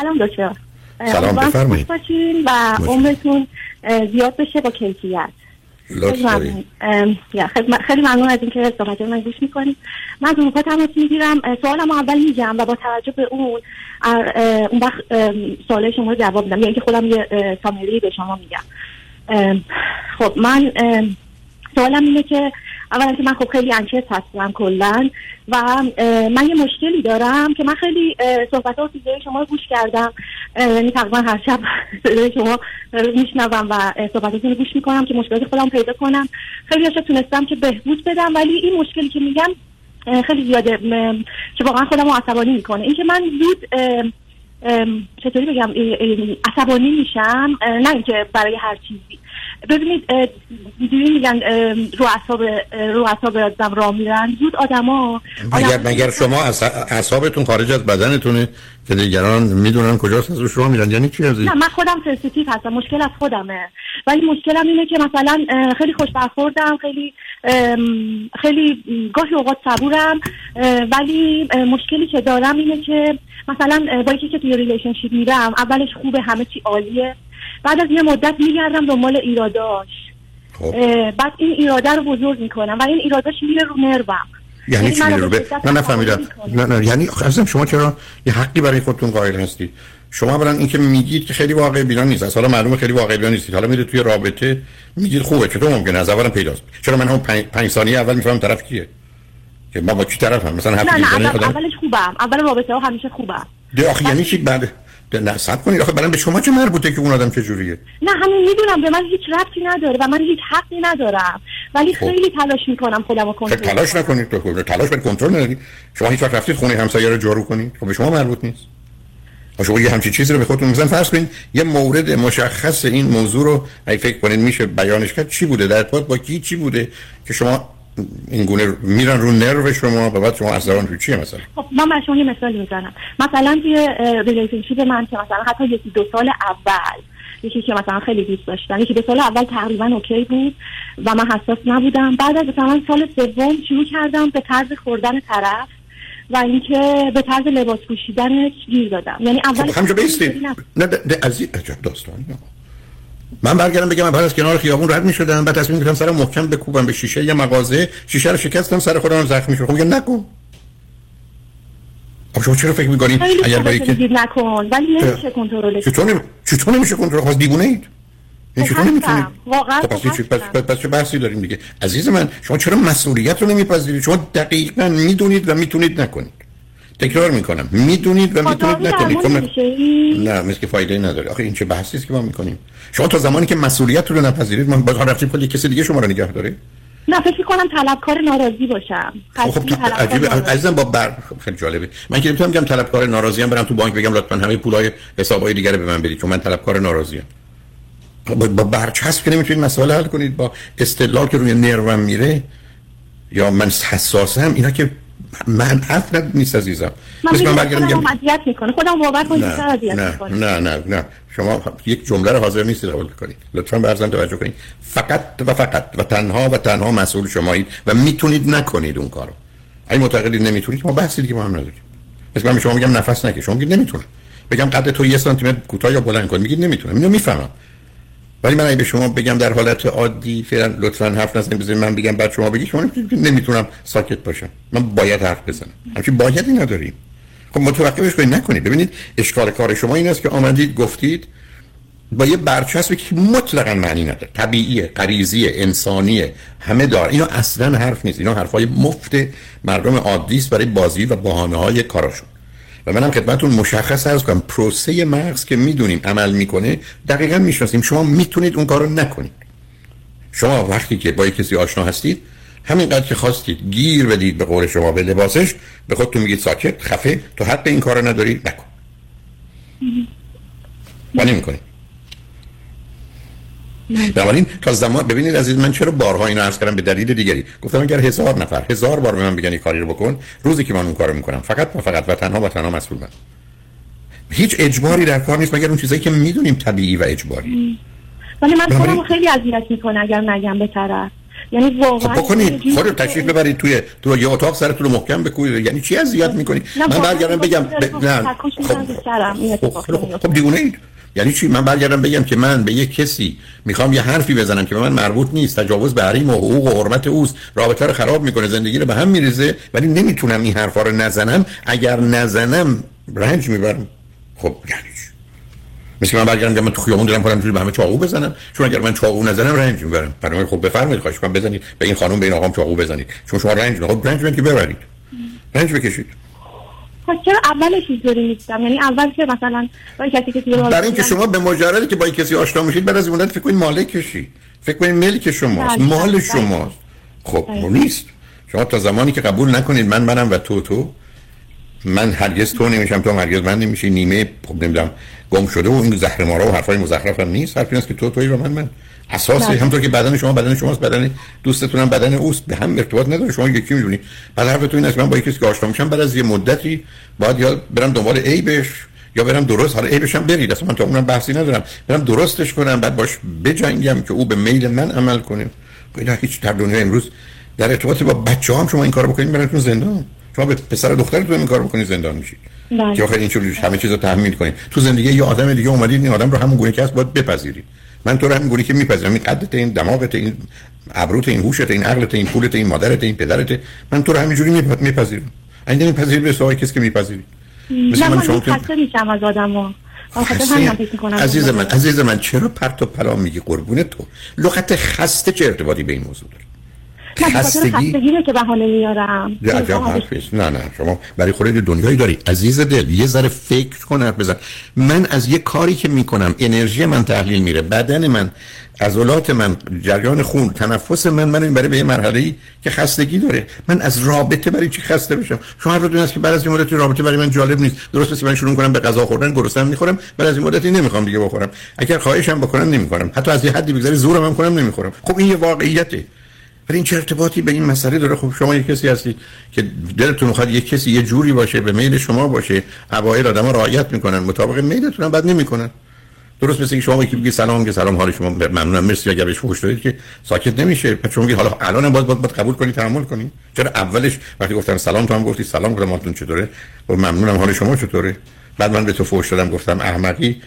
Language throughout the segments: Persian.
سلام دکتر. سلام بفرمایید. و عمرتون زیاد بشه با کیفیت. خیلی ممنون. از اینکه صحبت من گوش می‌کنید من از اروپا تماس می‌گیرم. سوالم اول میگم و با توجه به اون اون وقت سوال شما رو جواب میدم. یعنی که خودم یه سامری به شما میگم. خب من سوالم اینه که اولا که من خب خیلی انکس هستم کلا و من یه مشکلی دارم که من خیلی صحبت ها و شما رو گوش کردم. یعنی تقریبا هر شب شما میشنوم و صحبتاتون رو گوش می‌کنم که مشکلات خودم پیدا کنم. خیلی هاشا تونستم که بهبود بدم ولی این مشکلی که میگم خیلی زیاده که واقعا خودم رو عصبانی می‌کنه. اینکه من زود چطوری بگم عصبانی میشم؟ نه اینکه برای هر چیزی. ببینید دیدی میگن رو اعصاب رو اعصاب آدم راه میرن. زود آدما مگر مگر شما اعصابتون خارج از بدنتونه که دیگران می‌دونن کجاست از شما میرن؟ یعنی چی نه من خودم sensitive هستم. مشکل از خودمه. ولی مشکلم اینه که مثلا خیلی خوش برخوردم خیلی خیلی گاهی اوقات صبورم ولی مشکلی که دارم اینه که مثلا با یکی که توی relationship میرم اولش خوبه همه چی عالیه. بعد از یه مدت میگردم دنبال ایراداش. خب. بعد این ایراده رو بزرگ می‌کنم و این ایراداش میره رو نروم. یعنی, یعنی چی میره؟ رو نه نفهمیدم نه نه یعنی عزیزم شما چرا یه حقی برای خودتون قائل هستید شما برن اینکه میگید که خیلی واقع بیان نیست. از حالا معلومه خیلی واقع بیان نیستید. حالا میره توی رابطه میگید خوبه چطور ممکنه؟ از اولم پیداست. چرا من هم پنج, پنج ثانیه اول می‌فهمم طرف کیه؟ که ما با کی طرف هم؟ مثلا نه نه اول اولش خوبم. اول رابطه ها همیشه خوبم. ده آخه یعنی چی؟ بعد نه سب کنید. آخه برام به شما چه مربوطه که اون آدم چه جوریه نه همین می‌دونم. به من هیچ ربطی نداره و من هیچ حقی ندارم. ولی خب. خیلی تلاش می‌کنم خودم رو کنترل تلاش نکنید تو تلاش بر کنترل نداری شما هیچ وقت رفتید خونه همسایه رو جارو کنید. خب به شما مربوط نیست. شما یه همچین چیزی رو به خودتون مثلا فرض کنید یه مورد مشخص این موضوع رو اگه فکر کنید میشه بیانش کرد. چی بوده؟ در ارتباط با کی چی بوده که شما این گونه میرن رو نرو شما و بعد شما اثران رو چیه مثلا؟ خب من برای شما یه مثال می‌زنم مثلا توی relationship من که مثلا حتی یکی دو سال اول یکی که مثلا خیلی دوست داشتم یکی دو سال اول تقریبا اوکی بود و من حساس نبودم. بعد از مثلا سال سوم شروع کردم به طرز خوردن طرف. و اینکه به طرز لباس پوشیدنش گیر دادم. یعنی اول خب همینجا بایستید نه از این داستان من برگردم بگم من از کنار خیابون رد می‌شدم بعد تصمیم گرفتم سرم محکم بکوبم به شیشه یه مغازه. شیشه رو شکستم سر خودم زخمی شد خب میگم نکن. خب شما چرا فکر می‌کنید اگر برای که نکن. ولی نمیشه کنترلش چطور چطور نمیشه کنترل؟ خواست دیوونه اید. این چطور نمی‌تونید واقعا پس, پس, پس, پس چه بحثی داریم دیگه؟ عزیز من شما چرا مسئولیت رو نمیپذیرید؟ شما دقیقا می‌دونید و می‌تونید نکنید. تکرار می‌کنم. می‌دونید و می‌تونید نکنید. خب نه مثل که فایده نداره. آخه این چه بحثی است که ما می‌کنیم؟ شما تا زمانی که مسئولیت رو نپذیرید ما باز رفتیم کلی کسی دیگه شما رو نگه داره نه فکر کنم طلبکار ناراضی باشم. خب, خب عجیبه. عزیزم با بر خب خیلی جالبه. من که نمی‌تونم بگم طلبکار ناراضی ام برم تو بانک بگم لطفا همه پولای حسابای دیگه رو به من بدید چون من طلبکار ناراضی ام. با, برچسب که نمی‌تونید مسئله حل کنید با استدلال که روی نروم میره یا من حساسم اینا که من حرف نیست عزیزم. من میگم اذیت می‌کنه خودم باور کنید اذیت می‌کنه نه نه نه شما یک جمله رو حاضر نیستید قبول کنید. لطفا برزن توجه کنید. فقط و فقط و تنها و تنها مسئول شمایید و می‌تونید نکنید اون کارو. اگه معتقدید نمی‌تونید ما بحثی دیگه با هم نداریم. مثل من شما میگم نفس نکش. شما میگید نمی‌تونم. بگم قد تو یه سانتی متر کوتاه یا بلند کن میگید نمی‌تونم. اینو می‌فهمم. ولی من اگه به شما بگم در حالت عادی فعلا لطفا حرف نزنید بزنید من بگم بعد شما بگید شما نمی‌تونم ساکت باشم. من باید حرف بزنم. همچین بایدی نداریم خب متوقفش کنید نکنید. ببینید اشکال کار شما این است که آمدید گفتید با یه برچسبی که مطلقا معنی نداره. طبیعیه غریزیه انسانیه همه دار. اینا اصلا حرف نیست. اینا حرفای مفت مردم عادی است برای بازی و بهانه های کاراشون. و منم خدمتتون مشخص عرض کنم. پروسه مغز که می‌دونیم عمل می‌کنه دقیقا می‌شناسیم. شما می‌تونید اون کارو نکنید. شما وقتی که با کسی آشنا هستید همینقدر که خواستید گیر بدید به قول شما به لباسش به خودتون میگید ساکت خفه تو حق این کارو نداری نکن. و نمی‌کنید بنابراین تا زمان ببینید عزیز من چرا بارها اینو عرض کردم به دلیل دیگری؟ گفتم اگر هزار نفر هزار بار به من بگن کاری رو بکن روزی که من اون کارو می‌کنم فقط و فقط و تنها و تنها مسئول من. هیچ اجباری در کار نیست مگر اون چیزایی که می‌دونیم طبیعی و اجباری. ولی من خودم خیلی اذیت می‌کنه اگر نگم به طرف. یعنی واقعا خب بکنید. خود تشریف ببرید توی تو یه اتاق سرتون رو محکم بکوبید. یعنی چی اذیت می‌کنید من برگردم بگم ب... نه. خب خب, خب دیونه اید؟ یعنی چی؟ من برگردم بگم که من به یه کسی می‌خوام یه حرفی بزنم که به من مربوط نیست تجاوز به حریم و حقوق و حرمت اوست رابطه رو خراب می‌کنه زندگی رو به هم میریزه ولی نمی‌تونم این حرفا رو نزنم. اگر نزنم رنج می‌برم. خب یعنی مثل من برگردم من تو خیابون دارم کنم به همه چاقو بزنم. چون اگر من چاقو نزنم رنج می‌برم. برای خب بفرمایید خواهش کنم بزنید. به این خانم به این آقام چاقو بزنید. چون شما رنج خب رنج که ببرید. رنج بکشید. خب چرا اولش اینطوری نیستم؟ یعنی اول که مثلا با کسی که برای اینکه شما به مجردی که با کسی آشنا میشید بعد از اون فکر کنید مالکشی فکر کنید ملک شماست. بله، مال بله. شماست. خب نیست. شما تا زمانی که قبول نکنید من منم و تو تو من هرگز تو نمیشم تو هرگز من نمیشی. نیمه خب نمی‌دونم گم شده و این زهر مارا و حرفای مزخرف هم نیست. حرفی است که تو توی و من من. اساس بله. همونطور که بدن شما بدن شماست بدن دوستتون هم بدن اوست به هم ارتباط نداره. شما یکی می‌دونی. بعد حرف تو این است من با کسی که آشنا میشم بعد از یه مدتی باید یا برم دنبال عیبش یا برم درست حالا عیبش هم برید. اصلا من تا اونم بحثی ندارم. برم درستش کنم بعد باش بجنگم که او به میل من عمل کنه. اینا هیچ در دنیا امروز در ارتباط با بچه هم شما این کار بکنید براتون زندان. شما به پسر دخترتون این کار بکنید زندان میشید. بله. که آخه اینجوری همه چیز رو تحمیل کنید. تو زندگی یه آدم دیگه اومدید این آدم رو همون گونه که هست باید بپذیرید. من تو رو همین گونه که میپذیرم. این قدت این دماغت این ابروت این هوشت این عقلت این پولت این مادرت این پدرت من تو رو همینجوری میپذیرم. این نمیپذیری به سوای کسی که میپذیری. مثل من شما که میشم از آدمو. عزیز من عزیز من چرا پرت و پلا میگی؟ قربون تو. لغت خسته چه ارتباطی به این موضوع داره خستگی خستگی که بهانه میارم. نه نه شما برای خودت دنیایی داری. عزیز دل یه ذره فکر کن حرف بزن. من از یه کاری که می‌کنم انرژی من تحلیل میره بدن من عضلات من جریان خون تنفس من من برای به یه مرحله ای که خستگی داره. من از رابطه برای چی خسته بشم؟ شما هر است که بعد از این مدتی رابطه برای من جالب نیست. درست است من شروع کنم به غذا خوردن گرسنه می‌خورم بعد از این مدتی نمی‌خوام دیگه بخورم. اگر خواهشم بکنم نمی‌کنم. حتی از یه حدی بگذاری زورم هم کنم نمی‌خورم. خب این یه واقعیته. ولی این چه ارتباطی به این مسئله داره؟ خب شما یک کسی هستید که دلتون می‌خواد یک کسی یه جوری باشه به میل شما باشه اوایل آدما رعایت می‌کنن مطابق میلتون هم بعد نمی‌کنن. درست مثل که شما یکی بگی سلام که سلام حال شما ممنونم مرسی اگر بهش فوش دادید که ساکت نمیشه. چون میگی حالا الان باید باید, باید قبول کنی تحمل کنی. چرا اولش وقتی گفتن سلام تو هم گفتی سلام گفتم حالتون چطوره؟ و ممنونم حال شما چطوره؟ بعد من به تو فوش دادم گفتم احمقی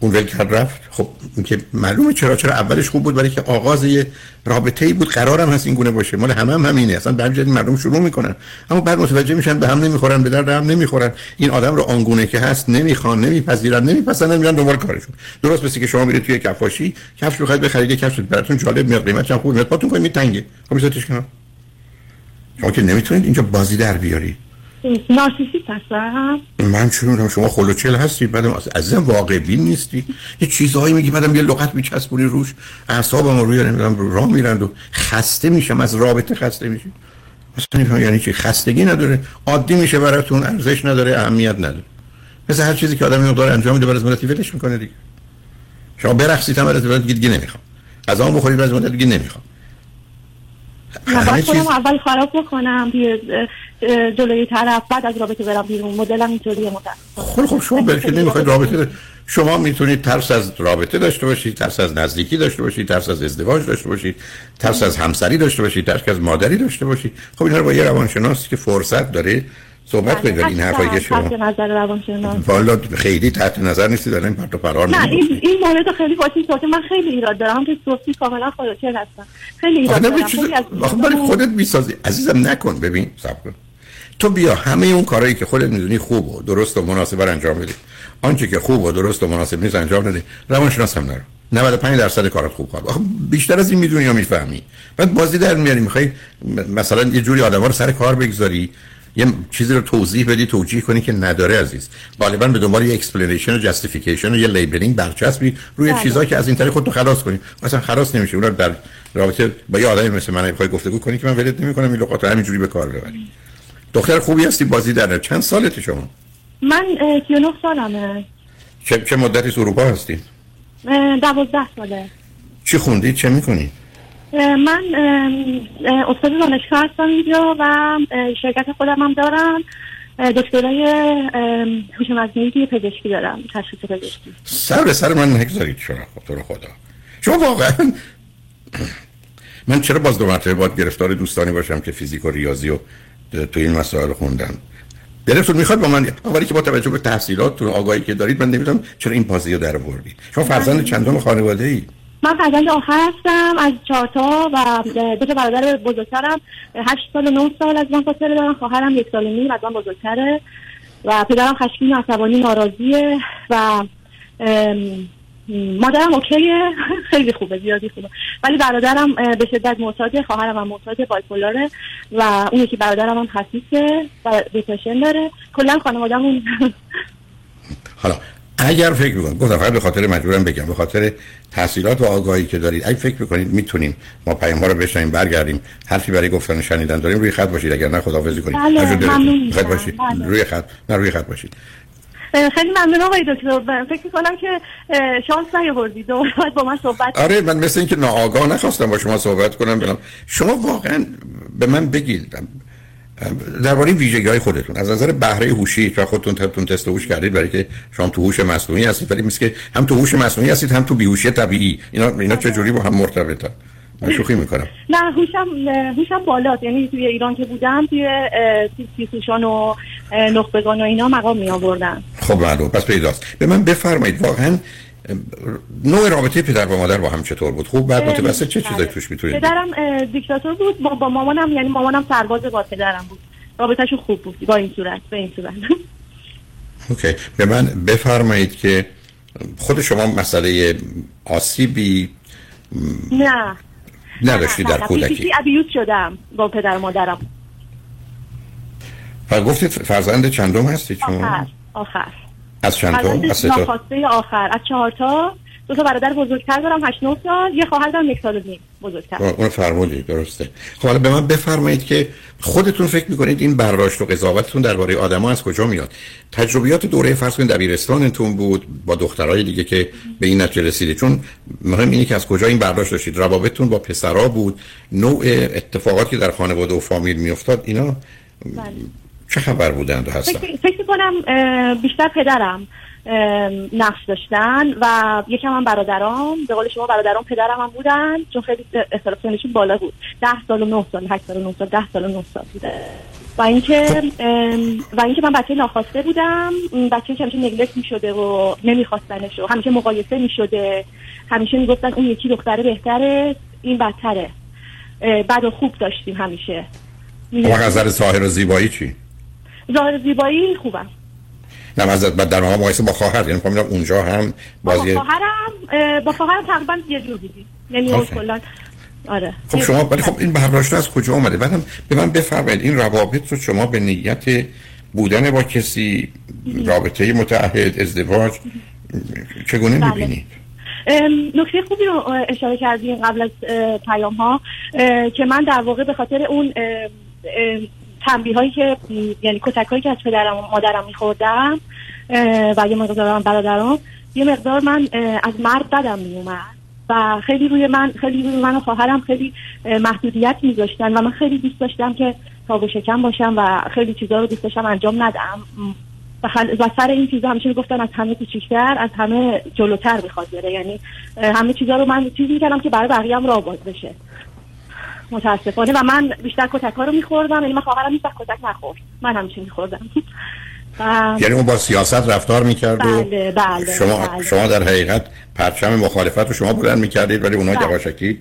اون ول کرد رفت. خب که معلومه چرا چرا اولش خوب بود برای که آغاز یه رابطه ای بود قرارم هست این گونه باشه. مال همه هم همینه. اصلا به مردم شروع می‌کنن. اما بعد متوجه میشن به هم نمی‌خورن به درد هم نمی‌خورن. این آدم رو آنگونه که هست نمی‌خوان نمیپذیرن نمیپسندن میرن دنبال کارشون. درست مثل که شما میرید توی کفاشی کفش بخواید بخرید کفش براتون جالب میاد قیمتش هم خوب میاد پاتون کنید میتنگه. خب میذارتش کنار شما که نمی‌تونید اینجا بازی در بیاری نارسیسیست هستم. من چه می‌دونم شما خلوچل هستی؟ بعدم عزیزم واقع بین نیستی. یه چیزهایی میگی بعدم یه لغت میچسبونی روش. اعصابم روی نمی‌دونم راه میرند و خسته میشم از رابطه خسته میشم اصلا یعنی چی؟ خستگی نداره. عادی میشه براتون ارزش نداره اهمیت نداره. مثل هر چیزی که آدم داره انجام میده برای مدتی ولش می‌کنه دیگه. شما برقصید هم برای دیگه, نمی‌خوام. از آن بخورید برای مدت دیگه نمی‌خوام. همه چیز... اول خراب بکنم جلوی طرف بعد از رابطه برم بیرون. مدلم اینطوریه خب خب شما برکه نمی‌خواید رابطه شما می‌تونید ترس از رابطه داشته باشید ترس از نزدیکی داشته باشید ترس از ازدواج داشته باشید ترس از همسری داشته باشید ترس از مادری داشته باشید. خب اینا رو با یه روانشناس که فرصت داره صحبت کنید این حرفایی که شما والا خیلی تحت نظر نیستی دارن پرت و پرار نه این این مورد خیلی واسه که من خیلی ایراد دارم که صوفی کاملا خودت هستم. خیلی ایراد دارم آخه برای خودت می‌سازی. عزیزم نکن ببین صبر کن. تو بیا همه اون کارهایی که خودت می‌دونی خوب و درست و مناسب انجام بدی. آنچه که خوب و درست و مناسب نیست انجام بده روانشناس هم نرو 95 درصد کارت خوب کار. آخه بیشتر از این می‌دونی یا می‌فهمی. بعد بازی در میاری می‌خوای مثلا یه جوری آدما رو سر کار بگذاری. یه چیزی رو توضیح بدی توجیه کنی که نداره عزیز. غالبا به دنبال یه explanation و justification و یه labeling برچسبی روی بله. چیزایی که از این طریق خودتو خلاص کنی. مثلا خلاص نمیشه اون در رابطه با یه آدمی مثل من بخوای گفتگو کنی که من ولت نمی‌کنم این لغات رو همینجوری به کار ببری. دختر خوبی هستی بازی در چند سالته شما؟ من 39 سالمه. چه چه مدتی اروپا هستی؟ 12 ساله. چی خوندی؟ چه می‌کنی من استاد دانشگاه هستم اینجا و شرکت خودم هم دارم. دکترای هوش مصنوعی پزشکی دارم تشخیص پزشکی. سر سر من نگذارید شما خب تو خدا. شما واقعا من چرا باز دو مرتبه باید گرفتار دوستانی باشم که فیزیک و ریاضی و تو این مسائل خوندن؟ دلتون می‌خواد با من اولی که با توجه به تحصیلات تو آگاهی که دارید من نمی‌دونم چرا این بازی رو در آوردی شما فرزند چندم خانواده ای من فرزند آخر هستم از چهارتا و دو تا برادر بزرگترم. هشت سال و نه سال از من فاصله دارم خواهرم یک سال و نیم از من بزرگتره. و پدرم خشمگین و عصبانی ناراضیه و مادرم اوکیه. خیلی خوبه زیادی خوبه. ولی برادرم به شدت معتاد خواهرم هم معتاد بایپولاره. و اون یکی برادرم هم خسیسه و دیپرشن داره. کلا خانوادهمون. حالا اگر فکر می‌کنم گفتم فقط به خاطر مجبورم بگم به خاطر تحصیلات و آگاهی که دارید اگه فکر می‌کنید می‌تونیم ما پیام ها رو بشنیم برگردیم. حرفی برای گفتن شنیدن داریم روی خط باشید. اگر نه خداحافظی کنید. بله خط باشید. بله. روی خط. نه روی خط باشید. خیلی ممنون آقای دکتر. فکر کنم که شانس نیاوردید. باید با من صحبت آره من مثل اینکه ناآگاه نخواستم با شما صحبت کنم برم شما واقعا به من بگید درباره ویژگی های خودتون از نظر بهره هوشی و خودتون تون تست هوش کردید برای که شما تو هوش مصنوعی هستید ولی مثل که هم تو هوش مصنوعی هستید هم تو بیهوشی طبیعی. اینا اینا چه جوری با هم مرتبطن؟ من شوخی می‌کنم. نه هوشم هوشم بالاست یعنی توی ایران که بودم توی سیسوشان و نخبگان و اینا مقام می آوردن خب معلوم. پس پیداست. به من بفرمایید واقعا نوع رابطه پدر و مادر با هم چطور بود؟ خوب بعد متوسط چه چیزایی توش می‌تونید پدرم دیکتاتور بود. با, با مامانم یعنی مامانم سرباز با پدرم بود. رابطهشون خوب بود با این صورت به این صورت. اوکی. به من بفرمایید که خود شما مسئله آسیبی نه. نداشتی در کودکی. ابیوز شدم با پدر و مادرم. و گفتید فرزند چندم هستی چون آخر آخر. از چند تا؟ از تا؟ آخر. از چهار تا. دو تا برادر بزرگتر دارم 8 9 سال. یه خواهر دارم یک سال و نیم بزرگتر. اون فرمودید درسته. خب حالا به من بفرمایید که خودتون فکر می‌کنید این برداشت و قضاوتتون درباره آدما از کجا میاد؟ تجربیات دوره فرض کنید دبیرستانتون بود با دخترای دیگه که به این نتیجه رسیده. چون مهم اینه که از کجا این برداشت داشتید؟ روابطتون با پسرا بود؟ نوع اتفاقاتی که در خانواده و فامیل میافتاد؟ اینا بله. چه خبر بودند و هستن؟ فکر کنم بیشتر پدرم نقش داشتن و یکم هم برادرام. به قول شما برادرام پدرم هم بودن چون خیلی اختلاف سنشون بالا بود. ده سال و نه سال هشت سال و نه سال ده سال و نه سال بوده. و اینکه و اینکه من بچه ناخواسته بودم بچه که همیشه نگلکت می‌شده و نمیخواستنش و همیشه مقایسه می‌شده. همیشه می‌گفتن اون یکی دختره بهتره این بدتره. بد و خوب داشتیم همیشه. اما از نظر ظاهر و زیبایی چی؟ ظاهر زیبایی خوبم. نه از در مقام مقایسه با خواهر یعنی فهمیدم اونجا هم بازی با خواهرم با خواهرم تقریبا یه جور بودی یعنی کلا آره. خب شما ولی خب این برداشت از کجا اومده؟ بعدم به من بفرمایید. این روابط رو شما به نیت بودن با کسی رابطه متعهد ازدواج چگونه بله. می‌بینید نکته خوبی رو اشاره کردیم قبل از پیام ها که من در واقع به خاطر اون تنبیه هایی که یعنی کتک هایی که از پدرم و مادرم میخوردم و یه مقدار برادرم یه مقدار من از مرد بدم میومد و خیلی روی من خیلی روی من و خواهرم خیلی محدودیت میذاشتن و من خیلی دوست داشتم که تاب شکم باشم و خیلی چیزا رو دوست داشتم انجام ندم. و سر این چیزا همیشه می‌گفتن از همه کوچیکتر از همه جلوتر بخواد بره. یعنی همه چیزا رو من چیزی می‌کردم که برای بقیه هم راه باز بشه. متاسفانه و من بیشتر کتک ها رو میخوردم یعنی من خواهرم هیچ کتک نخورد من همیشه میخوردم یعنی اون با سیاست رفتار می‌کرد بله بله شما بله. شما در حقیقت پرچم مخالفت رو شما بلند می‌کردید ولی اونا بله. یواشکی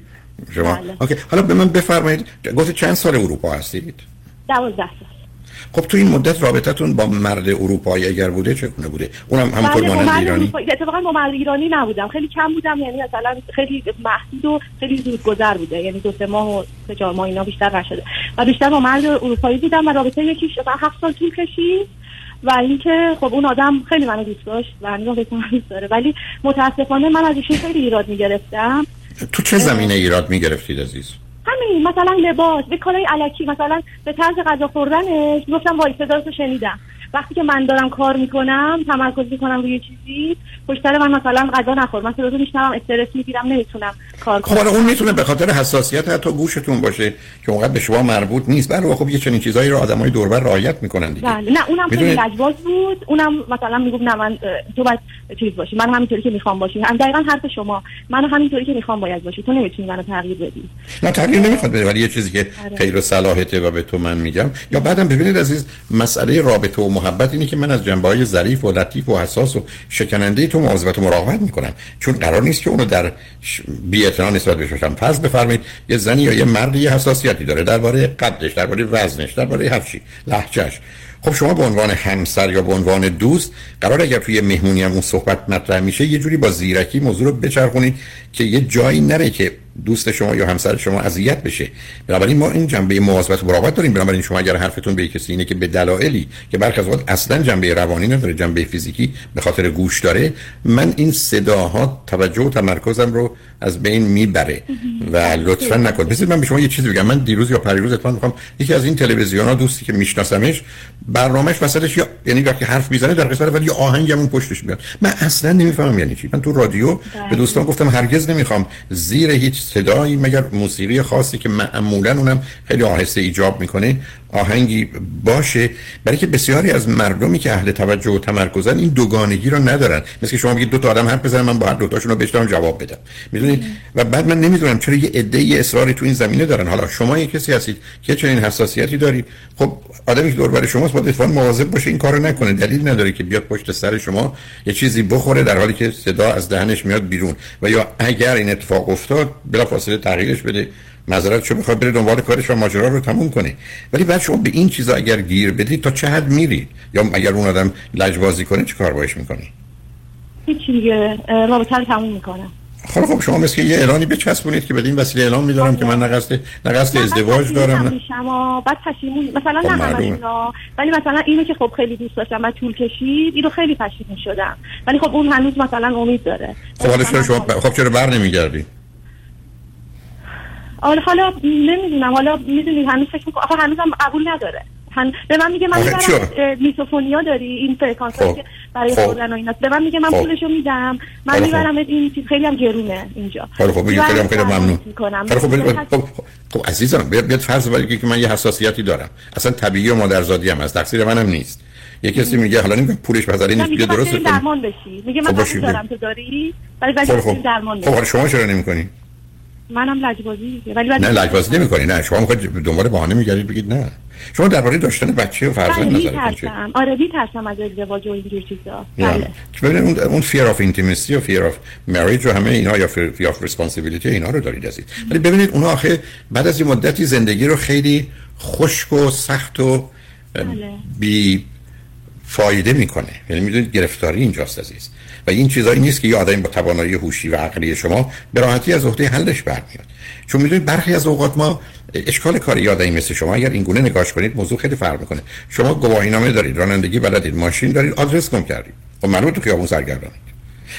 شما بله. اوکی حالا به من بفرمایید گفت چند سال اروپا هستید 12 سال خب تو این مدت رابطتون با مرد اروپایی اگر بوده چگونه بوده؟ اونم همونطور بله، مانند ایرانی. اتفاقا با مرد ایرانی نبودم. خیلی کم بودم یعنی مثلا خیلی محدود و خیلی زود گذر بوده. یعنی دو سه ماه و سه چهار ماه اینا بیشتر نشده. و بیشتر با مرد اروپایی بودم و رابطه یکی شده هفت سال طول کشید. و اینکه خب اون آدم خیلی منو دوست داشت و هنوز دوست داره. ولی متاسفانه من از ایشون خیلی ایراد می‌گرفتم. تو چه زمینه ایراد می‌گرفتید عزیز؟ همین مثلا لباس به کارهای علکی مثلا به طرز غذا خوردنش. گفتم وای صداشو شنیدم. وقتی که من دارم کار می‌کنم تمرکز می‌کنم روی چیزی پشت من مثلا غذا نخور. من صداتو میشنوم استرس می‌گیرم نمی‌تونم کار کنم خب اون می‌تونه به خاطر حساسیت حتی گوشتون باشه که اونقدر به شما مربوط نیست. بله خب یه چنین چیزایی رو آدمای دوربر رعایت می‌کنن دیگه. بله. نه اونم خیلی لجباز بود. اونم مثلا می‌گفت نه من تو باید چیز باشی. من همینطوری که می‌خوام باشی. هم دقیقاً حرف شما. من همینطوری که می‌خوام باید باشی. تو نمی‌تونی منو تغییر بدی. نه تغییر نمی‌خواد بده. ولی یه چیزی که آره. خیر و صلاحته و به تو من میگم. یا بعدم ببینید عزیز مسئله رابطه و محبت اینه که من از جنبه های ظریف و لطیف و حساس و شکننده تو مواظبت و مراقبت می‌کنم. چون قرار نیست که اونو در بی نسبت بهش باشم. فرض بفرمایید یه زنی یا یه مردی یه حساسیتی داره. درباره قدش درباره وزنش درباره هر چی. لهجهش خب شما به عنوان همسر یا به عنوان دوست قرار اگر توی مهمونی هم اون صحبت مطرح میشه یه جوری با زیرکی موضوع رو بچرخونید که یه جایی نره که دوست شما یا همسر شما اذیت بشه. بنابراین ما این جنبه مواظبت و مراقبت داریم. بنابراین شما اگر حرفتون به کسی اینه که به دلایلی که برخی از اصلا جنبه روانی نداره جنبه فیزیکی به خاطر گوش داره من این صداها توجه و تمرکزم رو از بین می‌بره و لطفا نکن بذارید من به شما یه چیزی بگم. من دیروز یا پریروز اتفاقا می‌خوام یکی از این تلویزیون ها دوستی که میشناسمش برنامهش وسطش یا یعنی وقتی حرف می‌زنه در قسمت ولی آهنگمون پشتش میاد. من اصلا نمی‌فهمم یعنی چی. من تو رادیو به دوستان گفتم هرگز نمی‌خوام زیر هیچ صدایی مگر موسیقی خاصی که معمولا اونم خیلی آهسته ایجاب می‌کنه آهنگی باشه. برای که بسیاری از مردمی که اهل توجه و تمرکزن این دوگانگی رو ندارن. مثل که شما بگید دو تا آدم حرف بزنن من با هر دو تاشون رو بشنوم جواب بدم. می‌دونید؟ و بعد من نمی‌دونم چرا یه عده اصراری تو این زمینه دارن. حالا شما یه کسی هستید که چنین حساسیتی دارید خب آدمی که دور شماست باید اتفاقا مواظب باشه این کارو نکنه. دلیل نداره که بیاد پشت سر شما یه چیزی بخوره در حالی که صدا از دهنش میاد بیرون. و یا اگر این اتفاق افتاد بلافاصله تغییرش بده. معذرت شو بخواد بره دنبال کارش و ماجرا رو تموم کنه. ولی بعد شما به این چیزا اگر گیر بدید تا چه حد میرید یا اگر اون آدم لجبازی کنه چه کار باش می‌کنی؟ هیچ دیگه رابطه رو تموم می‌کنه خب خب شما مثل یه اعلانی بچسبونید که بدین وسیله اعلان میدارم که من نقصد نقصد ازدواج دارم نه. بعد پشیمون مثلا خب نه اینا. ولی مثلا اینو که خب خیلی دوست داشتم و طول کشید اینو خیلی پشیمون شدم. ولی خب اون هنوز مثلا امید داره. خب حالا شما خب چرا بر نمیگردی؟ حالا حالا نمی‌دونم حالا می‌دونی هنوز فکر می‌کنم آخه هنوزم قبول نداره. هن... به من میگه من می‌برم میسوفونیا داری این فرکانس خب. که برای خب. خوردن و اینا. به من میگه من خب. پولشو میدم. من خب. می‌برم این چیز. خیلی هم گرونه اینجا. خب خب خیلی هم خیلی ممنون. خب خب عزیزم بیاد فرض بگی که من یه حساسیتی دارم. اصلا طبیعی و مادرزادی هم از تقصیر منم نیست. یه کسی میگه حالا نمیگم پولش بذاری نیست. بیا درست درمان بشی. میگه من دارم تو داری؟ ولی درمان خب شما چرا نمی‌کنی؟ منم لجبازی ولی نه لجبازی نمی‌کنی. نه شما می‌خواید دنبال بهانه میگردید بگید نه. شما درباره داشتن بچه و فرزند نظر کنید آره ترسم از ازدواج و اینجور چیزا. بله. ببینید اون fear of intimacy و fear of marriage و همه اینا یا fear of responsibility اینا رو دارید ازید ولی ببینید اونها آخه بعد از این مدتی زندگی رو خیلی خشک و سخت و بله. بی فایده می‌کنه. یعنی می‌دونید گرفتاری اینجاست عزیز. و این چیزایی نیست که یه آدمی با توانایی هوشی و عقلی شما به راحتی از عهده حلش برمیاد. چون می‌دونید برخی از اوقات ما اشکال کار یادایی مثل شما اگر این گونه نگاش کنید موضوع خیلی فرق می‌کنه. شما گواهی نامه دارید رانندگی بلدید ماشین دارید آدرس گم کردید. خب معلومه تو خیابون سرگردانید.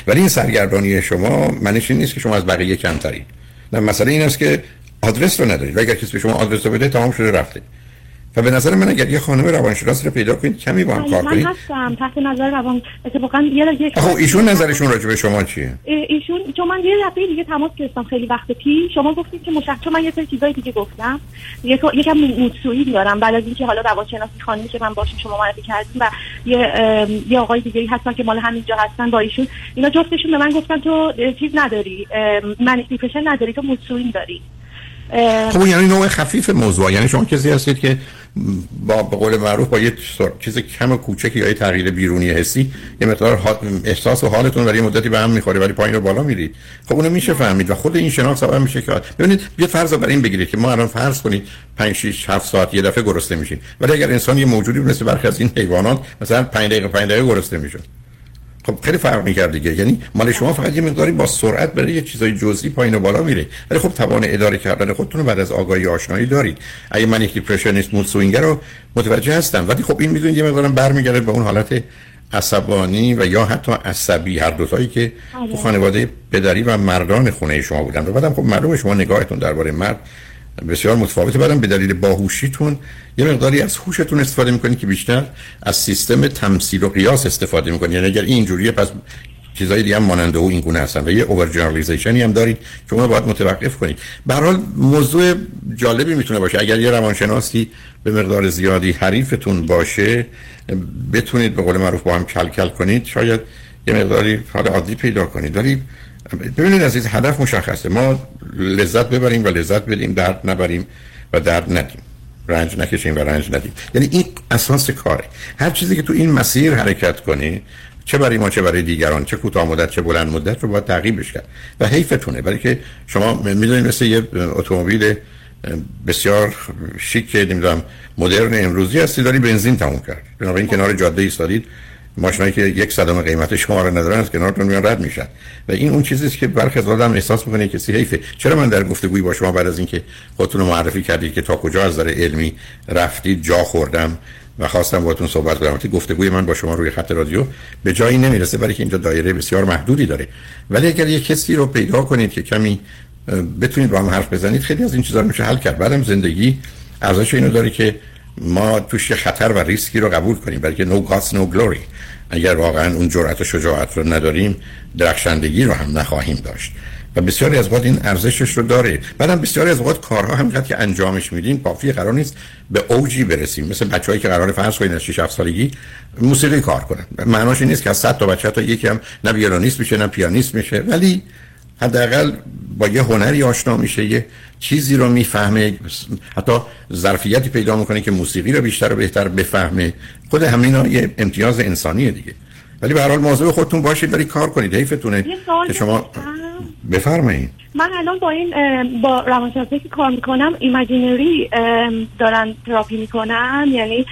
ولی این سرگردانی شما معنیش نیست که شما از بقیه کمترید. نه مسئله این است که آدرس رو ندارید. و اگر کسی به شما آدرس رو بده تمام شده رفته. و به نظر من اگر یه خانم روانشناس رو پیدا کنید کمی با هم کار کنید. من هستم تحت نظر روان اتفاقا یه خب ایشون نظرشون راجع به شما چیه؟ ایشون چون من یه دفعه دیگه تماس گرفتم خیلی وقت پیش. شما گفتید که مشخص چون من یه سری چیزای دیگه گفتم. یک یکم موسوی دارم بعد از اینکه حالا روانشناسی خانمی که من باشم شما معرفی کردیم و یه یه آقای دیگه هستن که مال همینجا هستن با ایشون. اینا جفتشون به من گفتن تو چیز نداری منیپیشن نداری تو موسوی داری. خب یعنی نوع خفیف موضوع. یعنی شما کسی هستید که با به قول معروف با یه چیز کم کوچکی یا یه تغییر بیرونی حسی یه مقدار احساس و حالتون برای مدتی به هم می‌خوره ولی پایین رو بالا میرید. خب اونو میشه فهمید و خود این شناخت سبب میشه که ببینید یه فرض بر این بگیرید که ما الان فرض کنید 5 6 7 ساعت یه دفعه گرسنه میشین ولی اگر انسان یه موجودی مثل برخی از این حیوانات مثلا 5 دقیقه 5 دقیقه گرسنه میشه خب خیلی فرق می‌کرد دیگه. یعنی مال شما فقط یه مقداری با سرعت برای یه چیزای جزئی پایین و بالا میره. ولی خب توان اداره کردن خودتون رو بعد از آگاهی آشنایی دارید. اگه من یک depression یست mood swing رو متوجه هستم. ولی خب این می‌دونید یه مقدارم برمیگرده به اون حالت عصبانی و یا حتی عصبی. هر دوتایی که تو خانواده پدری و مردان خونه شما بودن. و بعدم خب معلومه شما نگاهتون درباره مرد بسیار متفاوته. بعدم به دلیل باهوشیتون یه مقداری از هوشتون استفاده می‌کنید که بیشتر از سیستم تمثیل و قیاس استفاده می‌کنید یعنی اگر اینجوریه پس چیزای دیگه هم ماننده او این گونه هستن و یه over generalization ی هم دارید که اون باید متوقف کنید. به حال موضوع جالبی می‌تونه باشه. اگر یه روانشناسی به مقدار زیادی حریفتون باشه بتونید به قول معروف با هم کل کل کنید. شاید یه مقداری حال عادی پیدا کنید. ولی ببینید عزیز هدف مشخصه. ما لذت ببریم و لذت بدیم درد نبریم و درد ندیم. رنج نکشیم و رنج ندیم. یعنی این اساس کاره. هر چیزی که تو این مسیر حرکت کنی چه برای ما چه برای دیگران چه کوتاه مدت چه بلند مدت رو باید تعقیبش کرد. و حیفتونه. برای که شما می‌دونید مثل یه اتومبیل بسیار شیک نمی‌دونم مدرن امروزی هستی داری بنزین تموم کرد. بنابراین کنار جاده ایستادید. ماشینایی که یک صدم قیمت شما رو ندارن از کنارتون میان رد میشن. و این اون چیزی که برخی از آدم احساس می‌کنه کسی حیفه. چرا من در گفتگوی با شما بعد از اینکه خودتون رو معرفی کردید که تا کجا از نظر علمی رفتید جا خوردم و خواستم باهاتون صحبت کنم. وقتی گفتگوی من با شما روی خط رادیو به جایی نمی‌رسه برای که اینجا دایره بسیار محدودی داره. ولی اگر یک کسی رو پیدا کنید که کمی بتونید با هم حرف بزنید خیلی از این چیزا میشه حل کرد. بعدم زندگی ارزش اینو داره که ما توش خطر و ریسکی رو قبول کنیم بلکه نو گاس نو گلوری اگر واقعا اون جرأت و شجاعت رو نداریم درخشندگی رو هم نخواهیم داشت. و بسیاری از اوقات این ارزشش رو داره. بعدم بسیاری از اوقات کارها همینقدر که انجامش میدیم کافی قرار نیست به اوجی برسیم. مثل بچه‌ای که قرار فرض کنید از 6 7 سالگی موسیقی کار کنن. معناش این نیست که از 100 تا بچه تا یکی هم نه ویولونیست میشه نه پیانیست میشه. ولی حداقل با یه هنری آشنا میشه یه چیزی رو می‌فهمه حتی ظرفیتی پیدا می‌کنه که موسیقی رو بیشتر و بهتر بفهمه. خود همینا یه امتیاز انسانیه دیگه. ولی به هر حال مواظب خودتون باشید ولی کار کنید حیفتونه که شما بفرمایید. من الان با این با روانشناسی که کار می‌کنم imaginary دارن تراپی می‌کنن. یعنی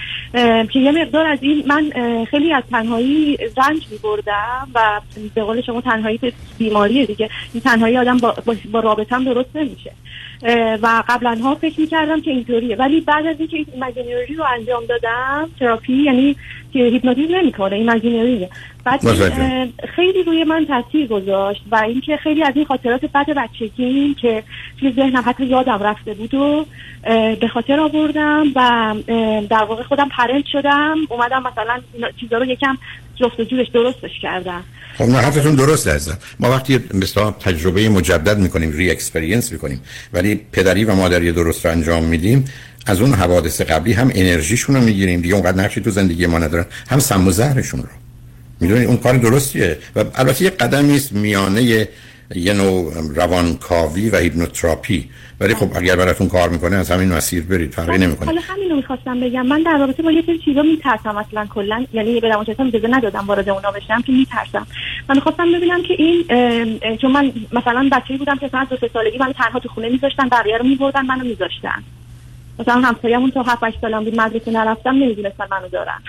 که یه مقدار از این من خیلی از تنهایی رنج میبردم و به قول شما تنهایی بیماریه دیگه. این تنهایی آدم با, با, رابطم درست نمیشه. و قبلا ها فکر می‌کردم که اینطوریه. ولی بعد از اینکه imaginary رو انجام دادم تراپی یعنی که هیپنوتیزم نمی‌کنه imaginary ه بعد خیلی روی من تاثیر گذاشت و اینکه خیلی از این خاطرات بد بچگی که توی ذهنم حتی یادم رفته بود و به خاطر آوردم و در واقع خودم parent شدم. اومدم مثلا چیزا رو یکم جفت و جورش درستش کردم. خب نه حرفتون درست عزیزم ما وقتی مثلا تجربه مجدد می‌کنیم re-experience می‌کنیم ولی پدری و مادری درست رو انجام میدیم از اون حوادث قبلی هم انرژیشون رو می‌گیریم دیگه اونقدر نقشی تو زندگی ما ندارن هم سم و زهرشون رو. می‌دونید اون کار درستیه. و البته یه قدمی است میانه یه نوع روانکاوی و هیپنوتراپی. ولی خب اگر براتون کار می‌کنه از همین مسیر برید فرقی نمی‌کنه. حالا همین رو می‌خواستم بگم. من در رابطه با یه سری چیزا میترسم. اصلا کلا یعنی به روانشناسم اجازه ندادم وارد اونا بشم که میترسم. من می‌خواستم ببینم که این چون من مثلا بچه‌ای بودم که مثلا دو سه سالگی من تنها تو خونه میذاشتن بقیه رو میبردن منو میذاشتن. مثلا همسایه‌مون تا 7 8 سالم بود مدرسه نرفتم نمی‌دونستن منو دارن.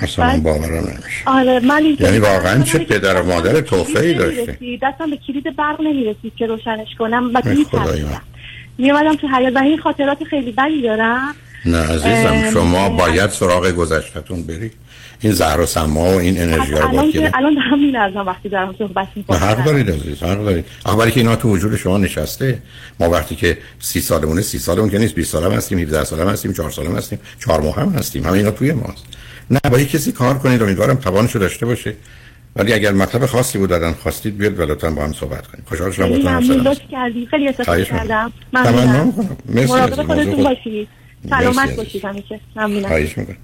اصلا باورم نمیشه. آره من یعنی واقعا چه پدر و مادر توفهی داشته؟ دستم به کلید برق نمی‌رسید که روشنش کنم و میترسیدم میومدم تو حیات و این خاطرات خیلی بدی دارم. نه عزیزم شما باید سراغ گذشتتون برید. این زهر و سما و این انرژی رو باید الان الان دارم میلرزم وقتی دارم صحبت می‌کنم. حق دارید عزیز حق دارید. اخباری که اینا تو وجود شما نشسته ما وقتی که سی سالمونه سی سالمون که نیست 20 سالم هستیم 17 سالم هستیم 4 سالم هستیم 4 ماه هم هستیم. همه اینا توی ماست. نه با کسی کار کنید امیدوارم توانشو داشته باشه. ولی اگر مطلب خاصی بود دادن خواستید بیاد و لطفا با هم صحبت کنیم خوشحال شدم باهاتون ممنون کردی. خیلی استفاده کردم ممنون مراقب خودتون باشید. سلامت باشید همیشه. ممنونم.